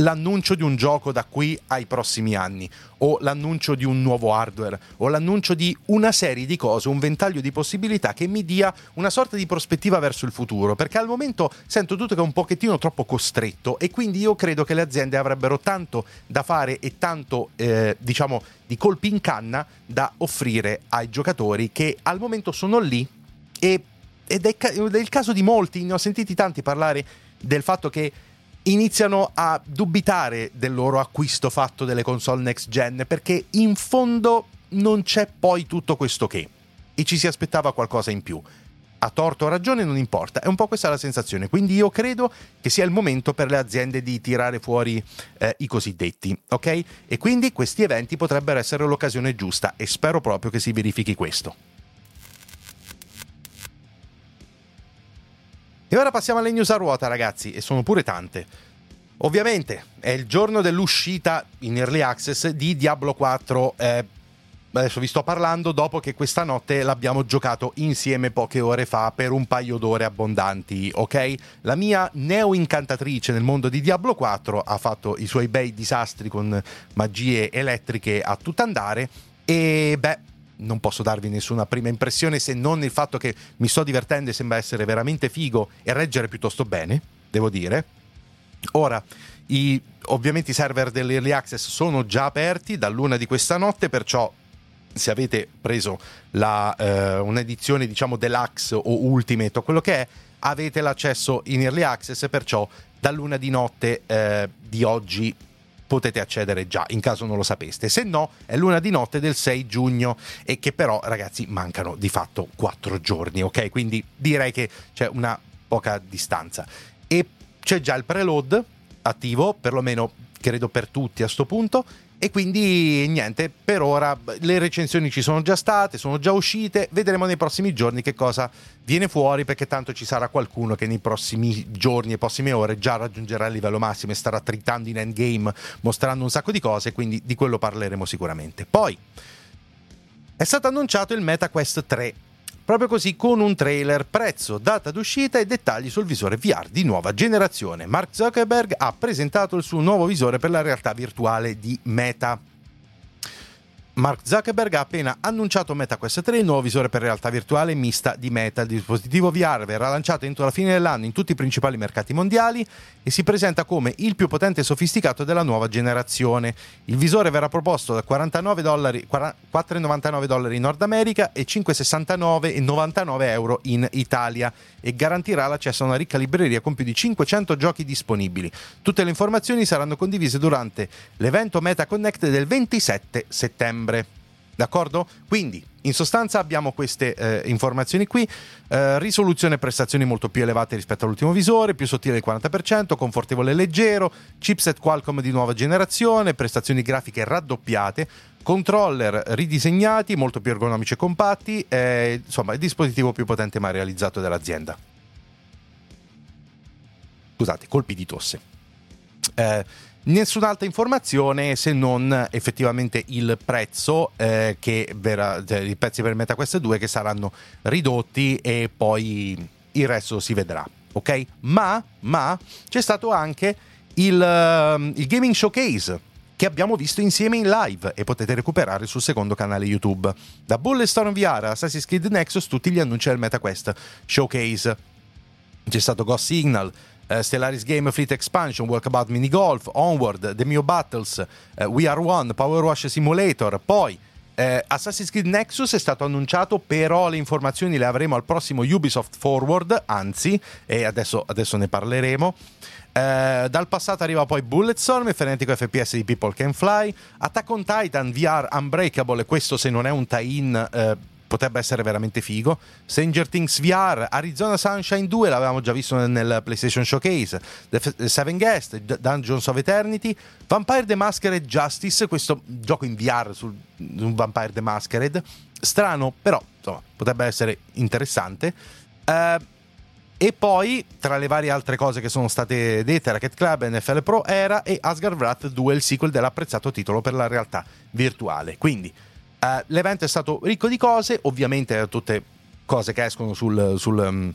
l'annuncio di un gioco da qui ai prossimi anni, o l'annuncio di un nuovo hardware, o l'annuncio di una serie di cose, un ventaglio di possibilità che mi dia una sorta di prospettiva verso il futuro, perché al momento sento tutto che è un pochettino troppo costretto e quindi io credo che le aziende avrebbero tanto da fare e tanto, eh, diciamo, di colpi in canna da offrire ai giocatori che al momento sono lì e, ed è, è il caso di molti, ne ho sentiti tanti parlare del fatto che iniziano a dubitare del loro acquisto fatto delle console next gen perché in fondo non c'è poi tutto questo che e ci si aspettava qualcosa in più. A torto o ragione non importa, è un po' questa la sensazione, quindi io credo che sia il momento per le aziende di tirare fuori eh, i cosiddetti, ok? E quindi questi eventi potrebbero essere l'occasione giusta e spero proprio che si verifichi questo. E ora passiamo alle news a ruota, ragazzi, e sono pure tante. Ovviamente è il giorno dell'uscita in early access di Diablo 4. Eh, adesso vi sto parlando dopo che questa notte l'abbiamo giocato insieme poche ore fa per un paio d'ore abbondanti, ok? La mia neo incantatrice nel mondo di Diablo 4 ha fatto i suoi bei disastri con magie elettriche a tutt'andare e beh, non posso darvi nessuna prima impressione se non il fatto che mi sto divertendo e sembra essere veramente figo e reggere piuttosto bene, devo dire. Ora, i, ovviamente i server dell'Early Access sono già aperti dall'una di questa notte, perciò se avete preso la, eh, un'edizione diciamo deluxe o ultimate o quello che è, avete l'accesso in Early Access, perciò dall'una di notte eh, di oggi potete accedere già in caso non lo sapeste. Se no, è l'una di notte del 6 giugno e che però, ragazzi, mancano di fatto 4 giorni, ok? Quindi direi che c'è una poca distanza. E c'è già il preload attivo, perlomeno credo per tutti a sto punto e quindi niente, per ora le recensioni ci sono già state, sono già uscite, vedremo nei prossimi giorni che cosa viene fuori perché tanto ci sarà qualcuno che nei prossimi giorni e prossime ore già raggiungerà il livello massimo e starà tritando in endgame mostrando un sacco di cose, quindi di quello parleremo sicuramente. Poi è stato annunciato il MetaQuest 3 Proprio così con un trailer, prezzo, data d'uscita e dettagli sul visore VR di nuova generazione. Mark Zuckerberg ha presentato il suo nuovo visore per la realtà virtuale di Meta. Mark Zuckerberg ha appena annunciato MetaQuest 3, il nuovo visore per realtà virtuale mista di Meta. Il dispositivo VR verrà lanciato entro la fine dell'anno in tutti i principali mercati mondiali e si presenta come il più potente e sofisticato della nuova generazione. Il visore verrà proposto da 49 dollari, 4,99 dollari in Nord America e 5,69,99 euro in Italia e garantirà l'accesso a una ricca libreria con più di 500 giochi disponibili. Tutte le informazioni saranno condivise durante l'evento Meta Connect del 27 settembre. D'accordo? Quindi, in sostanza abbiamo queste eh, informazioni qui, eh, risoluzione e prestazioni molto più elevate rispetto all'ultimo visore, più sottile del 40%, confortevole e leggero, chipset Qualcomm di nuova generazione, prestazioni grafiche raddoppiate, controller ridisegnati, molto più ergonomici e compatti, eh, insomma il dispositivo più potente mai realizzato dall'azienda. Scusate, colpi di tosse. Eh, nessun'altra informazione se non effettivamente il prezzo eh, che verrà, cioè, i prezzi per MetaQuest 2 che saranno ridotti e poi il resto si vedrà ok? Ma, ma c'è stato anche il, uh, il Gaming Showcase che abbiamo visto insieme in live e potete recuperare sul secondo canale YouTube. Da Bulletstorm VR a Assassin's Creed Nexus tutti gli annunci del MetaQuest Showcase. C'è stato Ghost Signal, uh, Stellaris Game Fleet Expansion, Walkabout Mini Golf, Onward, The Mio Battles, uh, We Are One, Power Wash Simulator, poi eh, Assassin's Creed Nexus è stato annunciato, però le informazioni le avremo al prossimo Ubisoft Forward, anzi, e adesso, adesso ne parleremo. Eh, dal passato arriva poi Bulletstorm, il frenetico FPS di People Can Fly, Attack on Titan VR Unbreakable, questo se non è un tie-in eh, potrebbe essere veramente figo. Stranger Things VR, Arizona Sunshine 2, l'avevamo già visto nel PlayStation Showcase, The Seven Guest, Dungeons of Eternity, Vampire the Masquerade Justice, questo gioco in VR su Vampire the Masquerade, strano, però insomma, potrebbe essere interessante. Uh, e poi, tra le varie altre cose che sono state dette, Racket Club, NFL Pro Era e Asgard Wrath 2, il sequel dell'apprezzato titolo per la realtà virtuale. Quindi, uh, l'evento è stato ricco di cose, ovviamente tutte cose che escono sul, sul, um,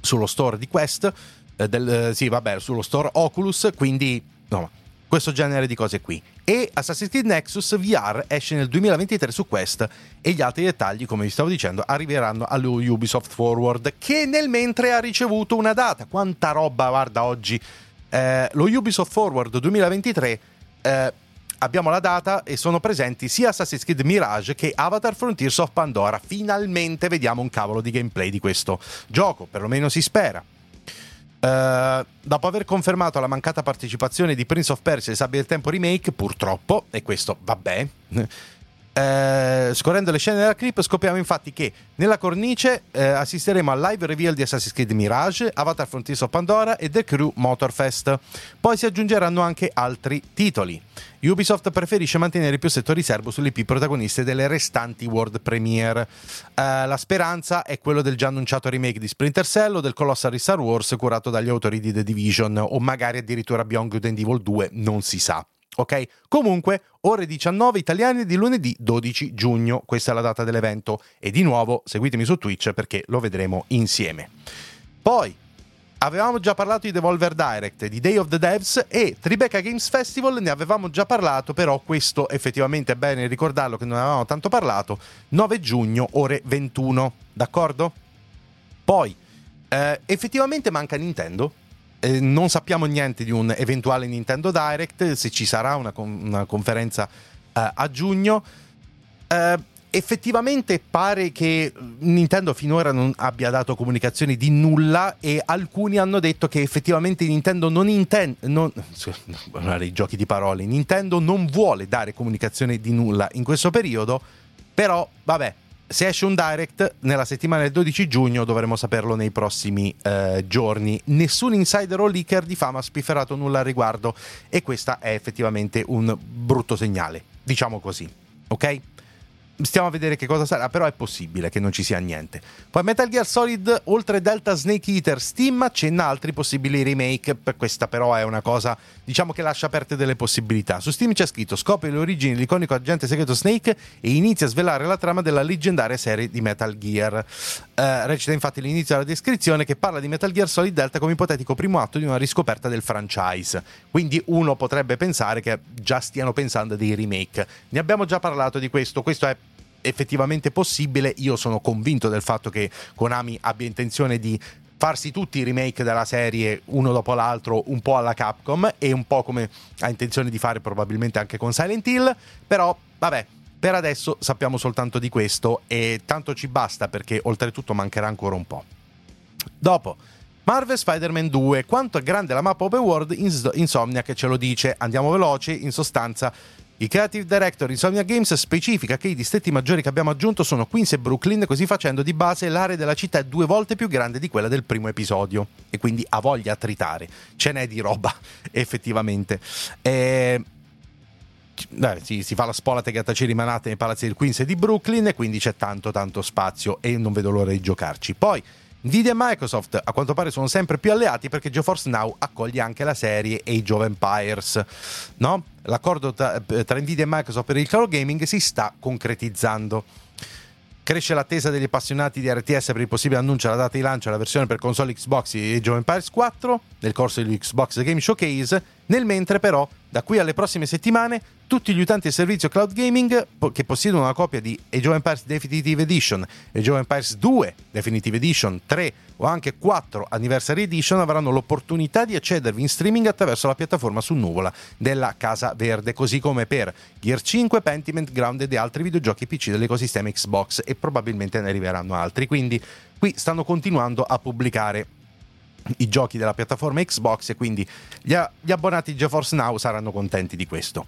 sullo store di Quest, uh, del, uh, sì, vabbè, sullo store Oculus, quindi, no, questo genere di cose qui. E Assassin's Creed Nexus VR esce nel 2023 su Quest e gli altri dettagli, come vi stavo dicendo, arriveranno allo Ubisoft Forward che nel mentre ha ricevuto una data. Quanta roba, guarda, oggi. Eh, lo Ubisoft Forward 2023 eh, abbiamo la data e sono presenti sia Assassin's Creed Mirage che Avatar Frontiers of Pandora. Finalmente vediamo un cavolo di gameplay di questo gioco, perlomeno si spera. Uh, dopo aver confermato la mancata partecipazione di Prince of Persia e Sabbia del Tempo Remake, purtroppo, e questo vabbè, eh, scorrendo le scene della clip scopriamo infatti che nella cornice eh, assisteremo al live reveal di Assassin's Creed Mirage, Avatar Frontiers of Pandora e The Crew Motorfest. Poi si aggiungeranno anche altri titoli. Ubisoft preferisce mantenere più settori serbo sulle IP protagoniste delle restanti world premiere. Eh, la speranza è quello del già annunciato remake di Splinter Cell o del Colossal Star Wars curato dagli autori di The Division o magari addirittura Beyond Good and Evil 2, non si sa. Ok? Comunque, ore 19 italiane di lunedì 12 giugno, questa è la data dell'evento e di nuovo seguitemi su Twitch perché lo vedremo insieme. Poi, avevamo già parlato di Devolver Direct, di Day of the Devs e Tribeca Games Festival, ne avevamo già parlato, però questo effettivamente è bene ricordarlo che non avevamo tanto parlato, 9 giugno ore 21, d'accordo? Poi, eh, effettivamente manca Nintendo, eh, non sappiamo niente di un eventuale Nintendo Direct, se ci sarà una, una conferenza eh, a giugno. Eh, effettivamente pare che Nintendo finora non abbia dato comunicazioni di nulla e alcuni hanno detto che effettivamente Nintendo non intende non, i giochi di parole Nintendo non vuole dare comunicazioni di nulla in questo periodo però vabbè se esce un direct nella settimana del 12 giugno dovremo saperlo nei prossimi eh, giorni. Nessun insider o leaker di fama ha spifferato nulla al riguardo e questo è effettivamente un brutto segnale, diciamo così, ok? Stiamo a vedere che cosa sarà, però è possibile che non ci sia niente. Poi Metal Gear Solid, oltre Delta Snake Eater, Steam accenna altri possibili remake. Questa però è una cosa, diciamo che lascia aperte delle possibilità. Su Steam c'è scritto scopri le origini dell'iconico agente segreto Snake e inizia a svelare la trama della leggendaria serie di Metal Gear. Uh, recita infatti l'inizio della descrizione che parla di Metal Gear Solid Delta come ipotetico primo atto di una riscoperta del franchise. Quindi uno potrebbe pensare che già stiano pensando dei remake. Ne abbiamo già parlato di questo, questo è effettivamente possibile. Io sono convinto del fatto che Konami abbia intenzione di farsi tutti i remake della serie uno dopo l'altro un po' alla Capcom e un po' come ha intenzione di fare probabilmente anche con Silent Hill, però vabbè, per adesso sappiamo soltanto di questo e tanto ci basta perché oltretutto mancherà ancora un po'. Dopo Marvel Spider-Man 2, quanto è grande la mappa open world, Insomnia che ce lo dice, andiamo veloci, in sostanza il creative director Insomnia Games specifica che i distretti maggiori che abbiamo aggiunto sono Queens e Brooklyn, così facendo di base l'area della città è due volte più grande di quella del primo episodio e quindi ha voglia a tritare. Ce n'è di roba, [LAUGHS] effettivamente. E... Beh, sì, si fa la spola tegataci rimanate nei palazzi del Queens e di Brooklyn e quindi c'è tanto tanto spazio e non vedo l'ora di giocarci. Poi Nvidia e Microsoft a quanto pare sono sempre più alleati perché GeForce Now accoglie anche la serie Age of Empires. No? L'accordo tra, tra Nvidia e Microsoft per il cloud gaming si sta concretizzando. Cresce l'attesa degli appassionati di RTS per il possibile annuncio alla data di lancio della versione per console Xbox di Age of Empires 4 nel corso degli Xbox Game Showcase, nel mentre però da qui alle prossime settimane tutti gli utenti del servizio cloud gaming che possiedono una copia di Age of Empires Definitive Edition, Age of Empires 2 Definitive Edition, 3 o anche 4 Anniversary Edition avranno l'opportunità di accedervi in streaming attraverso la piattaforma su nuvola della Casa Verde, così come per Gear 5, Pentiment, Grounded e altri videogiochi PC dell'ecosistema Xbox e probabilmente ne arriveranno altri. Quindi qui stanno continuando a pubblicare i giochi della piattaforma Xbox e quindi gli, gli abbonati di GeForce Now saranno contenti di questo.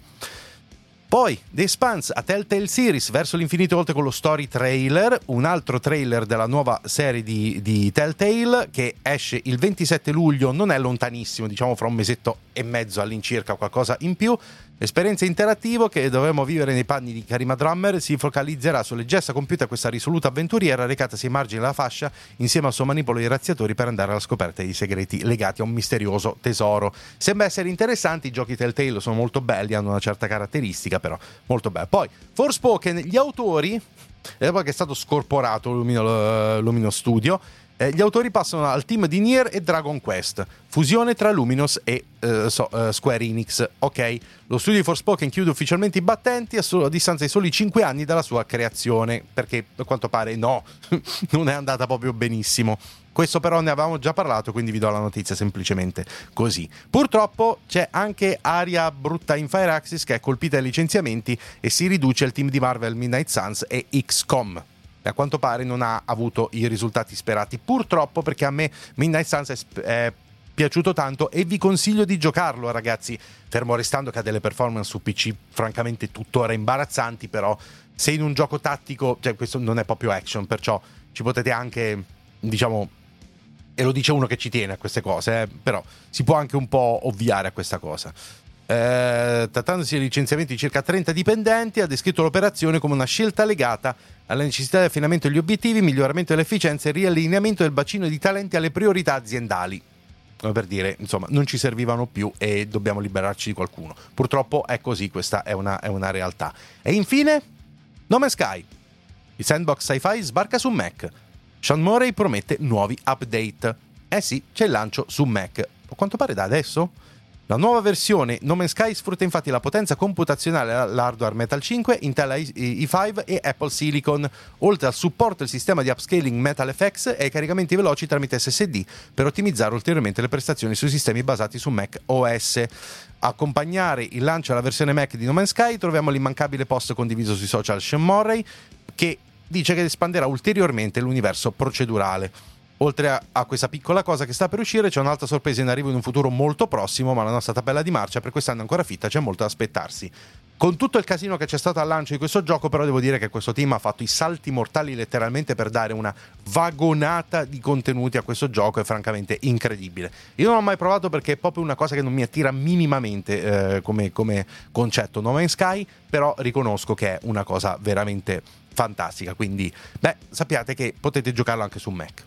Poi The Expanse a Telltale Series verso l'infinito oltre con lo story trailer, un altro trailer della nuova serie di, di, Telltale che esce il 27 luglio, non è lontanissimo, diciamo fra un mesetto e mezzo all'incirca, qualcosa in più. L'esperienza interattiva che dovremo vivere nei panni di Karima Drummer si focalizzerà sulle gesta compiute a questa risoluta avventuriera recatasi ai margini della fascia insieme al suo manipolo di razziatori per andare alla scoperta dei segreti legati a un misterioso tesoro. Sembra essere interessante, i giochi Telltale sono molto belli, hanno una certa caratteristica però molto bello. Poi Forspoken, gli autori, e poi che è stato scorporato Lumino, Lumino Studio, eh, gli autori passano al team di Nier e Dragon Quest, fusione tra Luminous e eh, so, uh, Square Enix. Ok, lo studio di Forspoken chiude ufficialmente i battenti a, solo, a distanza di soli 5 anni dalla sua creazione, perché a quanto pare no, [LAUGHS] non è andata proprio benissimo. Questo però ne avevamo già parlato, quindi vi do la notizia semplicemente così. Purtroppo c'è anche aria brutta in Fireaxis che è colpita dai licenziamenti e si riduce il team di Marvel Midnight Suns e XCOM a quanto pare non ha avuto i risultati sperati. Purtroppo perché a me Midnight Suns è, è piaciuto tanto e vi consiglio di giocarlo ragazzi, fermo restando che ha delle performance su PC francamente tuttora imbarazzanti, però se in un gioco tattico, cioè questo non è proprio action, perciò ci potete anche, diciamo, e lo dice uno che ci tiene a queste cose, eh, però si può anche un po' ovviare a questa cosa. Eh, trattandosi di licenziamenti di circa 30 dipendenti, ha descritto l'operazione come una scelta legata alla necessità di affinamento degli obiettivi, miglioramento dell'efficienza e riallineamento del bacino di talenti alle priorità aziendali. Come per dire, insomma, non ci servivano più e dobbiamo liberarci di qualcuno. Purtroppo è così, questa è una, è una realtà. E infine, No Man's Sky. Il sandbox sci-fi sbarca su Mac. Sean Murray promette nuovi update. Eh sì, c'è il lancio su Mac. A quanto pare da adesso? La nuova versione No Man's Sky sfrutta infatti la potenza computazionale dell'hardware Metal 5, Intel i5 e Apple Silicon, oltre al supporto del sistema di upscaling Metal FX e ai caricamenti veloci tramite SSD per ottimizzare ulteriormente le prestazioni sui sistemi basati su Mac OS. Accompagnare il lancio della versione Mac di No Man's Sky troviamo l'immancabile post condiviso sui social Sean Murray che dice che espanderà ulteriormente l'universo procedurale oltre a, a, questa piccola cosa che sta per uscire, c'è un'altra sorpresa in arrivo in un futuro molto prossimo, ma la nostra tabella di marcia per quest'anno è ancora fitta, c'è molto da aspettarsi. Con tutto il casino che c'è stato al lancio di questo gioco, però devo dire che questo team ha fatto i salti mortali letteralmente per dare una vagonata di contenuti a questo gioco, è francamente incredibile. Io non l'ho mai provato perché è proprio una cosa che non mi attira minimamente eh, come, come concetto No Man's Sky, però riconosco che è una cosa veramente fantastica, quindi beh, sappiate che potete giocarlo anche su Mac.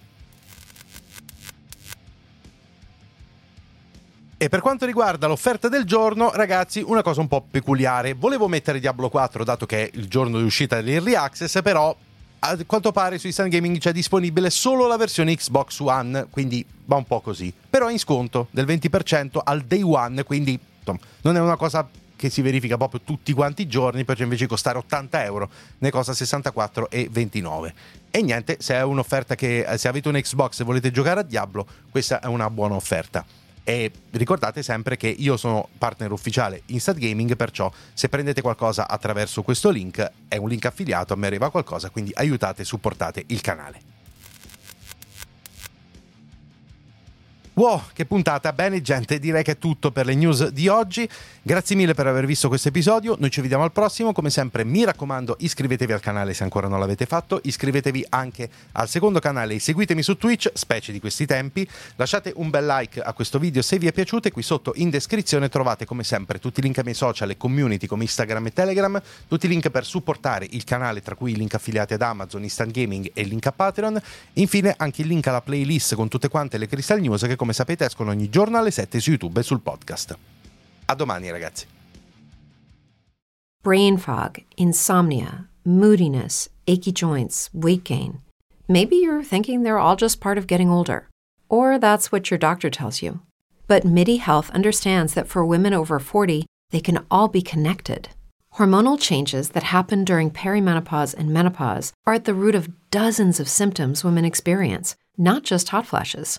E per quanto riguarda l'offerta del giorno, ragazzi, una cosa un po' peculiare. Volevo mettere Diablo 4 dato che è il giorno di uscita dell'Early Access, però a quanto pare su Sun Gaming c'è disponibile solo la versione Xbox One, quindi va un po' così. Però in sconto del 20% al day one, quindi insomma, non è una cosa che si verifica proprio tutti quanti i giorni, perché invece di costare 80 euro ne costa 64,29. E niente, se è un'offerta che se avete un Xbox e volete giocare a Diablo, questa è una buona offerta. E ricordate sempre che io sono partner ufficiale Instant Gaming, perciò se prendete qualcosa attraverso questo link è un link affiliato, me arriva qualcosa, quindi aiutate e supportate il canale. Wow, che puntata! Bene, gente, direi che è tutto per le news di oggi. Grazie mille per aver visto questo episodio. Noi ci vediamo al prossimo. Come sempre, mi raccomando, iscrivetevi al canale se ancora non l'avete fatto. Iscrivetevi anche al secondo canale e seguitemi su Twitch, specie di questi tempi. Lasciate un bel like a questo video se vi è piaciuto. E qui sotto in descrizione trovate, come sempre, tutti i link ai miei social e community come Instagram e Telegram. Tutti i link per supportare il canale, tra cui i link affiliati ad Amazon, Instant Gaming e il link a Patreon. Infine, anche il link alla playlist con tutte quante le Crystal News che come come sapete escono ogni giorno alle 7 su YouTube e sul podcast. A domani ragazzi.
Brain fog, insomnia, moodiness, achy joints, weight gain. Maybe you're thinking they're all just part of getting older, or that's what your doctor tells you. But MIDI Health understands that for women over 40, they can all be connected. Hormonal changes that happen during perimenopause and menopause are at the root of dozens of symptoms women experience, not just hot flashes.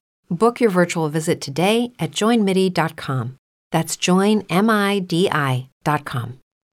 Book your virtual visit today at joinmidi.com. That's joinmidi.com.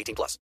18 plus.